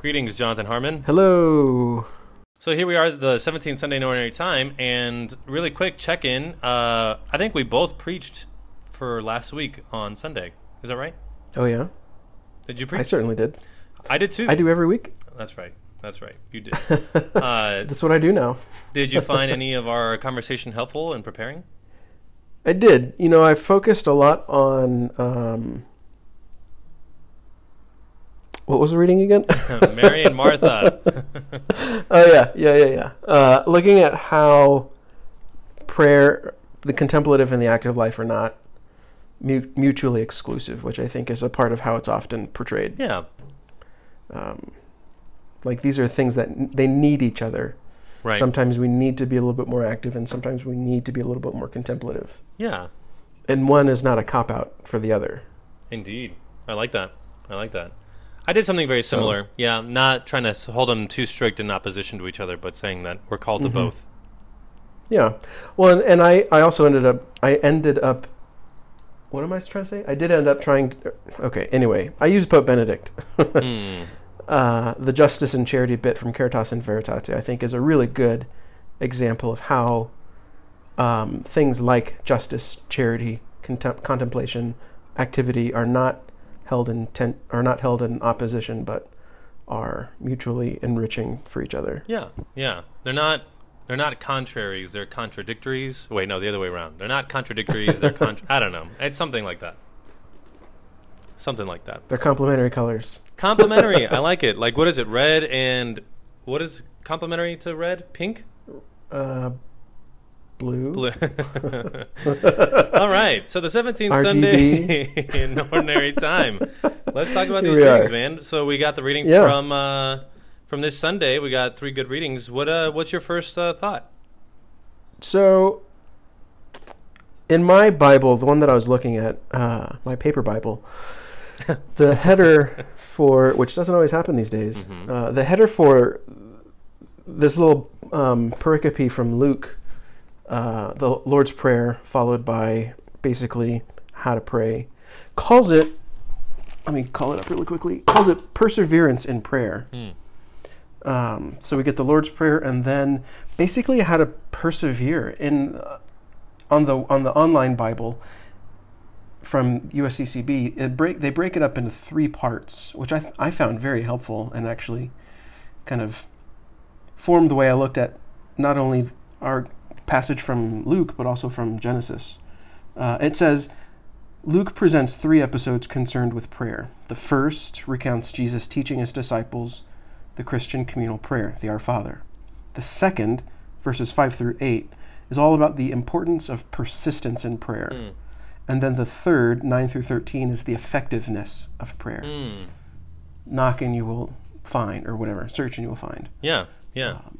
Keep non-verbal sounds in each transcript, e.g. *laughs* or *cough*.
Greetings, Jonathan Harmon. Hello. So here we are, the 17th Sunday in Ordinary Time, and really quick check in. Uh, I think we both preached for last week on Sunday. Is that right? Oh yeah, Did you preach? I certainly did. I did too. I do every week. That's right. That's right. You did. *laughs* uh, That's what I do now. did you find *laughs* any of our conversation helpful in preparing? I did. You know, I focused a lot on um, what was the reading again? *laughs* Mary and Martha. *laughs* oh yeah, yeah, yeah, yeah. Uh, looking at how prayer, the contemplative and the active life, are not mu- mutually exclusive, which I think is a part of how it's often portrayed. yeah. Um, like these are things that n- they need each other. Right. Sometimes we need to be a little bit more active, and sometimes we need to be a little bit more contemplative. yeah. And one is not a cop out for the other. Indeed. I like that. I like that. I did something very similar. Yeah, not trying to hold them too strict in opposition to each other, but saying that we're called Mhm. to both. Yeah. Well, and, and I, I also ended up, I ended up, what am I trying to say? I did end up trying to, okay, anyway, I used Pope Benedict. *laughs* Hmm. Uh, the justice and charity bit from Caritas in Veritate, I think, is a really good example of how um, things like justice, charity, contem- contemplation, activity are not held in ten- are not held in opposition, but are mutually enriching for each other. Yeah, yeah. They're not. They're not contraries. They're contradictories. Wait, no, the other way around. They're not contradictories. They're *laughs* contra- I don't know. It's something like that. Something like that. They're complementary colors. Complementary. I *laughs* like it. Like what is it? Red and what is complementary to red? Pink. Uh, blue. Blue. *laughs* All right. So the 17th RGB. Sunday *laughs* in ordinary time. Let's talk about these readings, are. man. So we got the reading Yeah. from uh, from this Sunday. We got three good readings. What uh, what's your first uh, thought? So, in my Bible, the one that I was looking at, uh, my paper Bible, *laughs* the header for which doesn't always happen these days, Mhm. uh, the header for this little um, pericope from Luke, uh, the Lord's Prayer, followed by basically how to pray, calls it. Let me call it up really quickly. Calls it perseverance in prayer. Hmm. Um, so we get the Lord's Prayer, and then basically how to persevere in uh, on the on the online Bible from USCCB. It break they break it up into three parts, which I I found very helpful and actually kind of formed the way I looked at not only our passage from Luke but also from Genesis. Uh, it says. Luke presents three episodes concerned with prayer. The first recounts Jesus teaching his disciples the Christian communal prayer, the Our Father. The second, verses 5 through 8, is all about the importance of persistence in prayer. Hmm. And then the third, 9 through 13, is the effectiveness of prayer. Hmm. Knock and you will find, or whatever, search and you will find. Yeah. Yeah. Um,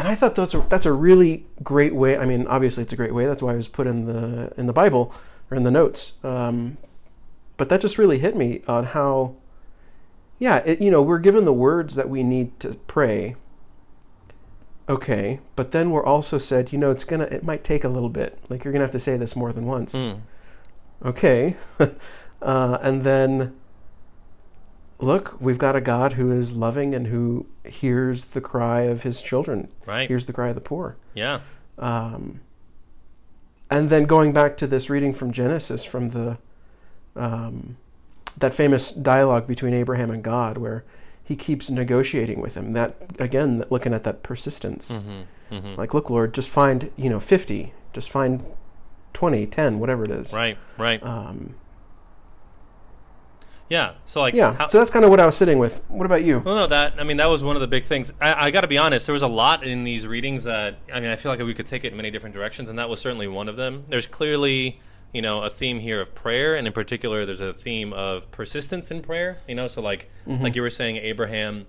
and I thought those are, that's a really great way. I mean, obviously it's a great way. That's why it was put in the in the Bible or in the notes. Um, but that just really hit me on how, yeah, it, you know, we're given the words that we need to pray. Okay, but then we're also said, you know, it's gonna, it might take a little bit. Like you're gonna have to say this more than once. Hmm. Okay, *laughs* uh, and then look, we've got a God who is loving and who hears the cry of his children, Right. hears the cry of the poor. Yeah. Um, and then going back to this reading from Genesis, from the um, that famous dialogue between Abraham and God, where he keeps negotiating with him. That again, looking at that persistence. Mm-hmm. Mm-hmm. Like, look, Lord, just find you know fifty, just find 20, 10, whatever it is. Right. Right. Um, Yeah. So like. yeah. how- so that's kind of what I was sitting with. What about you? Well, no, that I mean that was one of the big things. I, I got to be honest. There was a lot in these readings that I mean I feel like we could take it in many different directions, and that was certainly one of them. There's clearly you know a theme here of prayer, and in particular, there's a theme of persistence in prayer. You know, so like mm-hmm. like you were saying, Abraham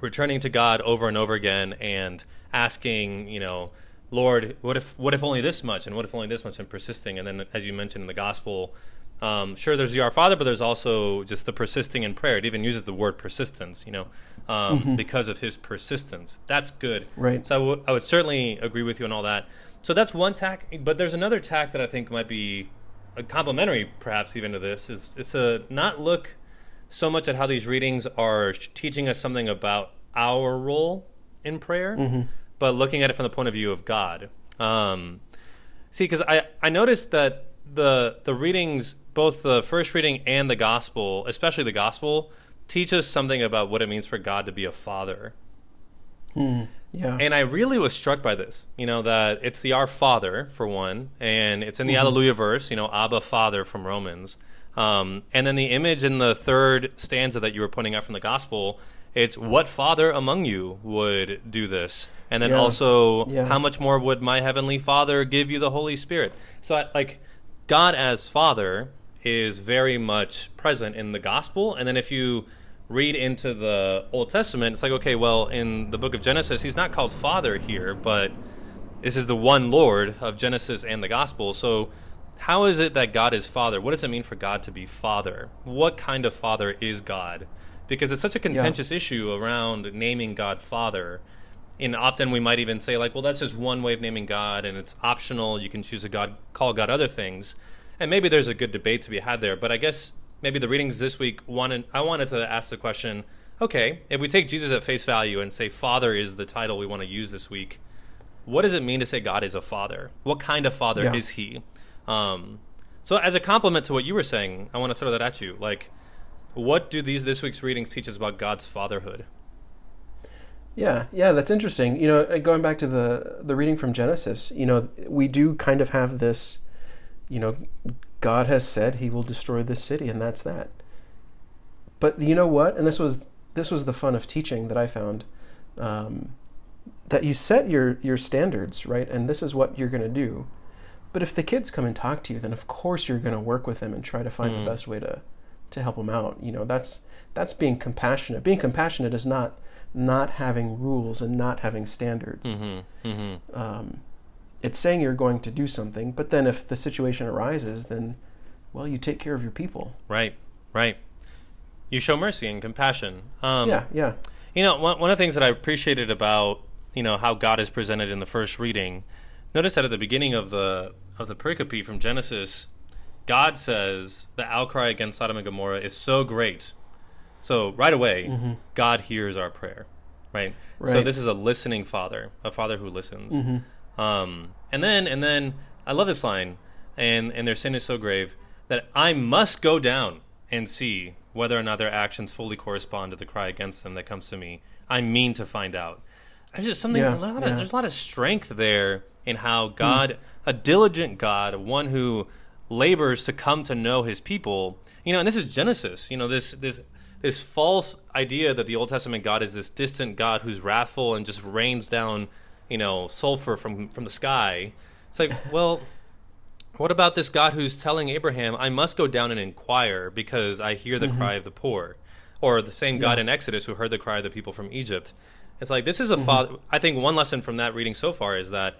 returning to God over and over again and asking, you know, Lord, what if what if only this much, and what if only this much, and persisting, and then as you mentioned in the gospel. Um, sure, there's the Our Father, but there's also just the persisting in prayer. It even uses the word persistence, you know, um, because of his persistence. That's good. Right. So I would- certainly agree with you on all that. So that's one tack, but there's another tack that I think might be complementary, perhaps even to this. Is it's a not look so much at how these readings are teaching us something about our role in prayer, but looking at it from the point of view of God. Um, see, because I, I noticed that the the readings, both the first reading and the gospel, especially the gospel, teach us something about what it means for God to be a father. Yeah. And I really was struck by this, you know, that it's the Our Father, for one, and it's in the Alleluia verse, you know, Abba Father from Romans. Um, and then the image in the third stanza that you were pointing out from the gospel, it's what father among you would do this? And then Yeah. also, Yeah. how much more would my heavenly Father give you the Holy Spirit? So, I, like, God as Father is very much present in the gospel. And then if you read into the Old Testament, it's like, okay, well, in the book of Genesis, he's not called Father here, but this is the one Lord of Genesis and the gospel. So, how is it that God is Father? What does it mean for God to be Father? What kind of Father is God? Because it's such a contentious issue around naming God Father. And often we might even say, like, well, that's just one way of naming God, and it's optional. You can choose to God, call God other things, and maybe there's a good debate to be had there. But I guess maybe the readings this week wanted I wanted to ask the question: Okay, if we take Jesus at face value and say Father is the title we want to use this week, what does it mean to say God is a Father? What kind of Father Yeah. is He? Um, so, as a compliment to what you were saying, I want to throw that at you. Like, what do these this week's readings teach us about God's fatherhood? Yeah, yeah, that's interesting. You know, uh, going back to the the reading from Genesis, you know, we do kind of have this, you know, God has said he will destroy this city and that's that. But you know what? And this was this was the fun of teaching that I found. Um, that you set your your standards, right? And this is what you're going to do. But if the kids come and talk to you, then of course you're going to work with them and try to find Mm. the best way to to help them out. You know, that's that's being compassionate. Being compassionate is not not having rules and not having standards. Mm-hmm. Mm-hmm. Um, it's saying you're going to do something, but then if the situation arises, then well, you take care of your people. Right. Right. You show mercy and compassion. Um, yeah, yeah, You know, one, one of the things that I appreciated about you know how God is presented in the first reading. Notice that at the beginning of the of the pericope from Genesis, God says the outcry against Sodom and Gomorrah is so great. So right away, God hears our prayer, right? right? So Mm-hmm. This is a listening Father, a Father who listens. Mm-hmm. Um, and then and then I love this line, and and their sin is so grave that I must go down and see whether or not their actions fully correspond to the cry against them that comes to me. I mean to find out. There's just something. Yeah, a lot of, yeah. Hmm. There's a lot of strength there in how God, a diligent God, one who labors to come to know His people. You know, and this is Genesis. You know, this this this false idea that the Old Testament God is this distant God who's wrathful and just rains down, you know, sulfur from from the sky. It's like, well, what about this God who's telling Abraham, I must go down and inquire because I hear the mm-hmm. cry of the poor? Or the same God in Exodus who heard the cry of the people from Egypt. It's like, this is a mm-hmm. father. I think one lesson from that reading so far is that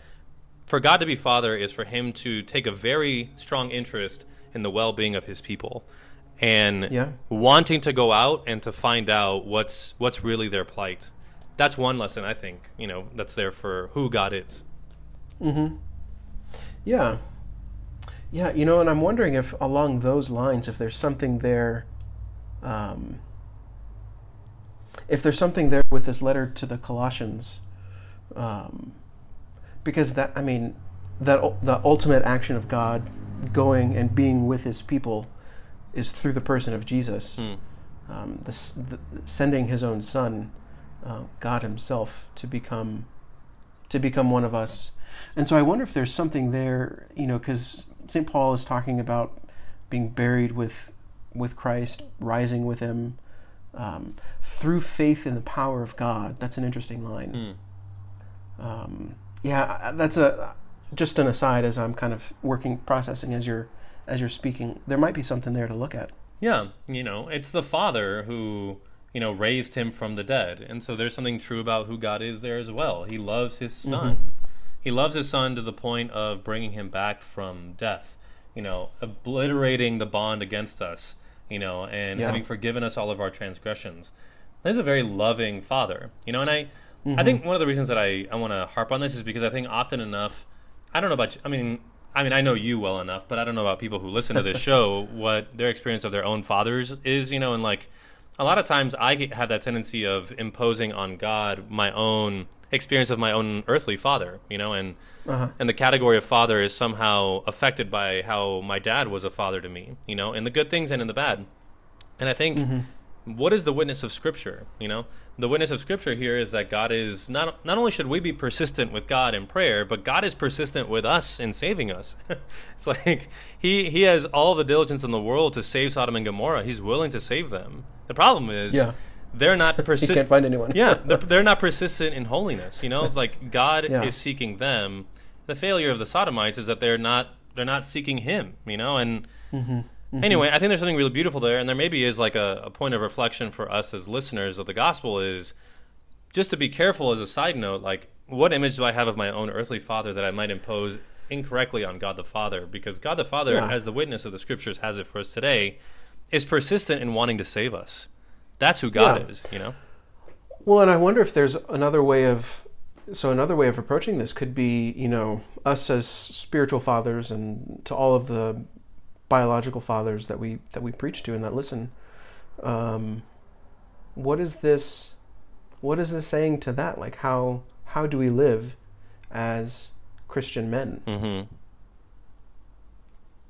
for God to be father is for him to take a very strong interest in the well being of his people and Yeah. wanting to go out and to find out what's what's really their plight. That's one lesson I think, you know, that's there for who God is. Hmm. yeah, yeah. You know, and I'm wondering if along those lines, if there's something there, um, if there's something there with this letter to the Colossians, um, because that I mean, that the ultimate action of God going and being with His people is through the person of Jesus, Hmm. um, the, the, sending His own Son, uh, God Himself, to become to become one of us. And so I wonder if there's something there, you know, because St. Paul is talking about being buried with with Christ, rising with Him um, through faith in the power of God. That's an interesting line. Hmm. Um, yeah, that's a just an aside as I'm kind of working processing as you're as you're speaking. There might be something there to look at. Yeah, you know, it's the Father who, you know, raised him from the dead. And so there's something true about who God is there as well. He loves his mm-hmm. son. He loves his son to the point of bringing him back from death, you know, obliterating the bond against us, you know, and Yeah. having forgiven us all of our transgressions. He's a very loving father, you know, and I, I mm-hmm. think one of the reasons that I, I want to harp on this is because I think often enough, I don't know about you, I mean, I mean, I know you well enough, but I don't know about people who listen to this *laughs* show what their experience of their own fathers is, you know, and like a lot of times I get, have that tendency of imposing on God my own experience of my own earthly father, you know, and Uh-huh. and the category of father is somehow affected by how my dad was a father to me, you know, in the good things and in the bad. And I think what is the witness of scripture, you know? The witness of scripture here is that God is not not only should we be persistent with God in prayer, but God is persistent with us in saving us. *laughs* it's like he he has all the diligence in the world to save Sodom and Gomorrah. He's willing to save them. The problem is Yeah. they're not *laughs* persistent can't find anyone. yeah, *laughs* they're, they're not persistent in holiness. You know, it's like God Yeah. is seeking them. The failure of the Sodomites is that they're not they're not seeking Him. You know, and mm-hmm. Mm-hmm. anyway, I think there's something really beautiful there, and there maybe is like a, a point of reflection for us as listeners of the gospel is just to be careful as a side note. Like, what image do I have of my own earthly father that I might impose incorrectly on God the Father? Because God the Father, Yeah. as the witness of the Scriptures has it for us today, is persistent in wanting to save us. That's who God Yeah. is. You know. Well, and I wonder if there's another way of so another way of approaching this could be, you know, us as spiritual fathers and to all of the biological fathers that we that we preach to and that listen. Um, what is this? What is this saying to that? Like how how do we live as Christian men? Mm-hmm.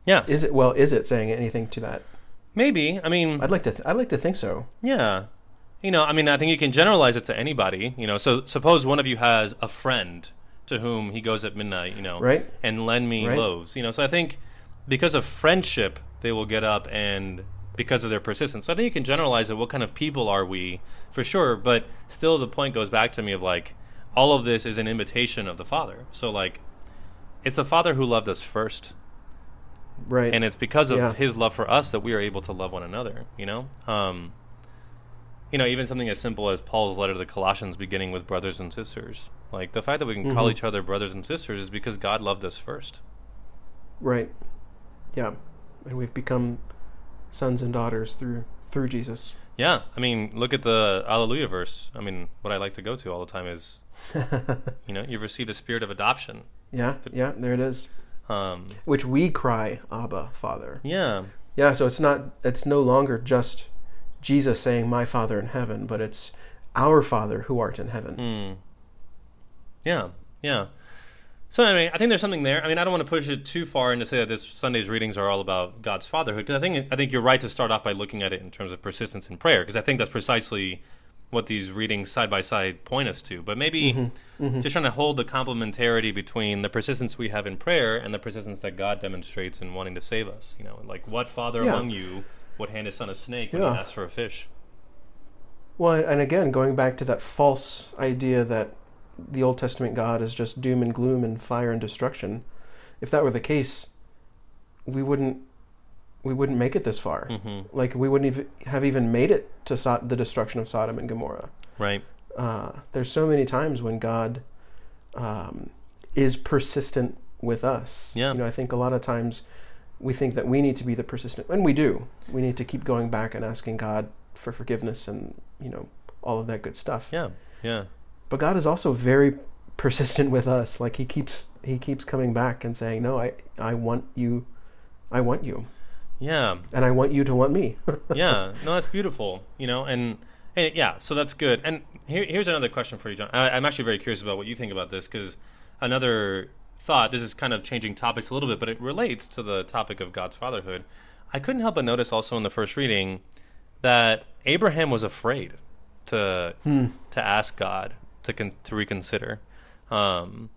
Yes. Is it well? Is it saying anything to that? Maybe. I mean, I'd like to. Th- I'd like to think so. yeah. You know, I mean, I think you can generalize it to anybody. You know, so suppose one of you has a friend to whom he goes at midnight, you know, Right. and lend me Right. loaves. You know, so I think because of friendship, they will get up and because of their persistence. So I think you can generalize it. What kind of people are we, for sure? But still, the point goes back to me of like all of this is an imitation of the Father. So like, it's the Father who loved us first. Right. and it's because of Yeah. his love for us that we are able to love one another you know um, you know even something as simple as paul's letter to the colossians beginning with brothers and sisters like the fact that we can call Mhm. each other brothers and sisters is because god loved us first Right. Yeah. And we've become sons and daughters through through Jesus. yeah i mean look at the alleluia verse i mean what i like to go to all the time is *laughs* you know you've received a spirit of adoption Yeah, yeah, there it is. um, Which we cry, Abba, Father. yeah Yeah, so it's not it's no longer just Jesus saying my Father in heaven, but it's our Father who art in heaven. Hmm. Yeah, yeah. So anyway, I think there's something there. I mean, I don't want to push it too far and to say that this Sunday's readings are all about God's fatherhood because I think I think you're right to start off by looking at it in terms of persistence in prayer because I think that's precisely what these readings side by side point us to. But maybe Mm-hmm. just trying to hold the complementarity between the persistence we have in prayer and the persistence that God demonstrates in wanting to save us. You know, like what father Yeah. among you would hand his son a snake when Yeah. he asks for a fish? Well, and again, going back to that false idea that the Old Testament God is just doom and gloom and fire and destruction. If that were the case, we wouldn't we wouldn't make it this far. hmm Like we wouldn't even have even made it to so- the destruction of Sodom and Gomorrah. Right. uh, there's so many times when God um, is persistent with us. Yeah. You know, I think a lot of times we think that we need to be the persistent, and we do. We need to keep going back and asking God for forgiveness and you know all of that good stuff. Yeah. Yeah. But God is also very persistent with us. Like He keeps He keeps coming back and saying, "No, I I want you, I want you, Yeah. and I want you to want me." *laughs* yeah, no, that's beautiful. You know, and, and yeah, so that's good. And here, here's another question for you, John. I, I'm actually very curious about what you think about this because another thought. This is kind of changing topics a little bit, but it relates to the topic of God's fatherhood. I couldn't help but notice also in the first reading that Abraham was afraid to Hmm. to ask God to con- to reconsider. Um,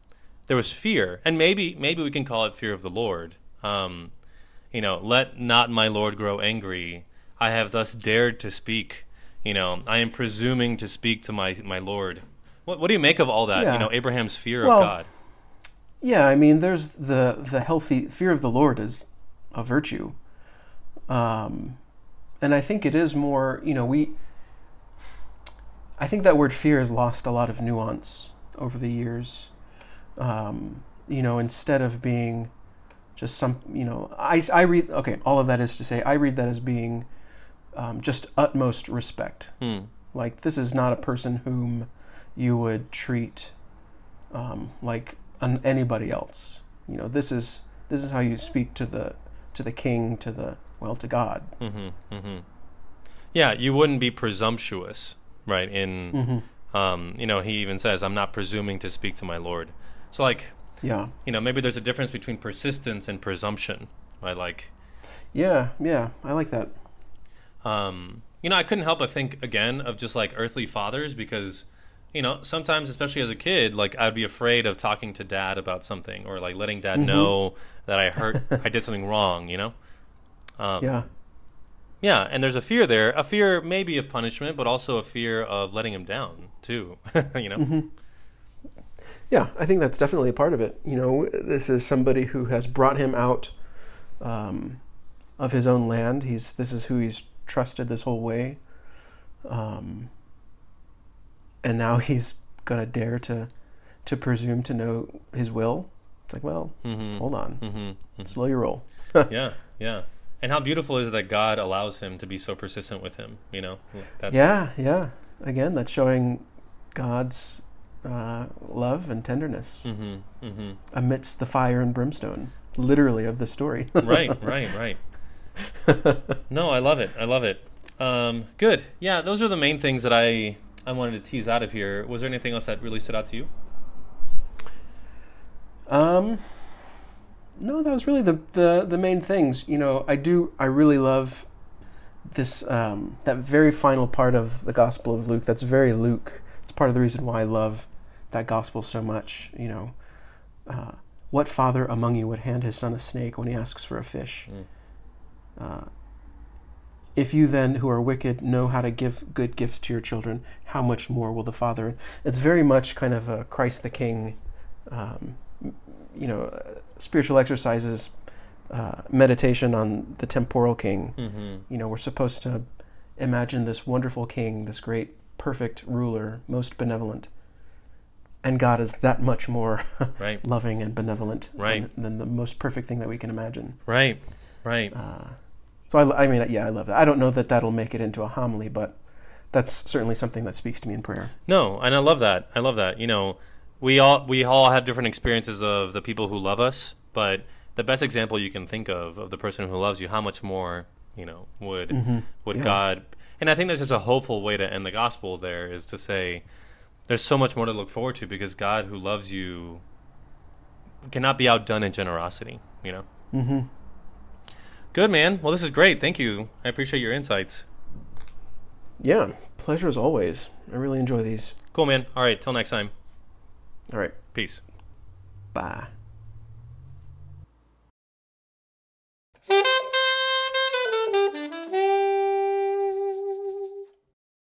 there was fear, and maybe maybe we can call it fear of the Lord. Um, you know, let not my Lord grow angry. I have thus dared to speak. You know, I am presuming to speak to my my Lord. What what do you make of all that? Yeah. You know, Abraham's fear Well, of God. Yeah, I mean, there's the the healthy fear of the Lord is a virtue, um, and I think it is more. You know, we. I think that word fear has lost a lot of nuance over the years. Um, you know, instead of being just some, you know, I, I read. Okay, all of that is to say, I read that as being um, just utmost respect. Hmm. Like this is not a person whom you would treat um, like an, anybody else. You know, this is this is how you speak to the to the king, to the well, to God. Mm-hmm, mm-hmm. Yeah, you wouldn't be presumptuous, right? In Mm-hmm. um, you know, he even says, "I'm not presuming to speak to my Lord." So, like, Yeah, you know, maybe there's a difference between persistence and presumption, right? Like, yeah, yeah. I like that. um, you know, I couldn't help but think again of just like earthly fathers because, you know, sometimes, especially as a kid, like I'd be afraid of talking to dad about something or like letting dad Mhm. know that I hurt, I did something wrong, you know. Um, Yeah, Yeah, and there's a fear there, a fear maybe of punishment, but also a fear of letting him down too. *laughs* you know. hmm yeah. I think that's definitely a part of it. You know, this is somebody who has brought him out um, of his own land. He's this is who he's trusted this whole way, um, and now *laughs* he's gonna dare to to presume to know his will. It's like, well, Mm-hmm. hold on, Mm-hmm. slow your roll. *laughs* yeah, yeah. And how beautiful is it that God allows him to be so persistent with him? You know. That's, Yeah, yeah. Again, that's showing God's uh, love and tenderness Mm-hmm. Mm-hmm. amidst the fire and brimstone, literally of the story. right, right, *laughs* right. No, I love it. I love it. Um, good. Yeah, those are the main things that I I wanted to tease out of here. Was there anything else that really stood out to you? Um, no, that was really the, the the main things. You know, I do. I really love this um, that very final part of the Gospel of Luke. That's very Luke. It's part of the reason why I love that gospel so much. You know, uh, what father among you would hand his son a snake when he asks for a fish? Mm. Uh, if you then, who are wicked, know how to give good gifts to your children, how much more will the Father? It's very much kind of a Christ the King, um, you know, uh, spiritual exercises, uh, meditation on the temporal King. Mm-hmm. You know, we're supposed to imagine this wonderful King, this great, perfect ruler, most benevolent. And God is that much more *laughs* Right, loving and benevolent Right. than, than the most perfect thing that we can imagine. right, right. Uh, so I, I mean, yeah, I love that. I don't know that that'll make it into a homily, but that's certainly something that speaks to me in prayer. No, and I love that. I love that. You know, we all we all have different experiences of the people who love us, but the best example you can think of of the person who loves you, how much more you know would Mm-hmm. would Yeah. God? And I think this is a hopeful way to end the gospel. There is to say, there's so much more to look forward to because God, who loves you, cannot be outdone in generosity. You know. Mm-hmm. Good man. Well, this is great. Thank you. I appreciate your insights. Yeah, pleasure as always. I really enjoy these. Cool, man. All right. Till next time. All right, Peace. bye.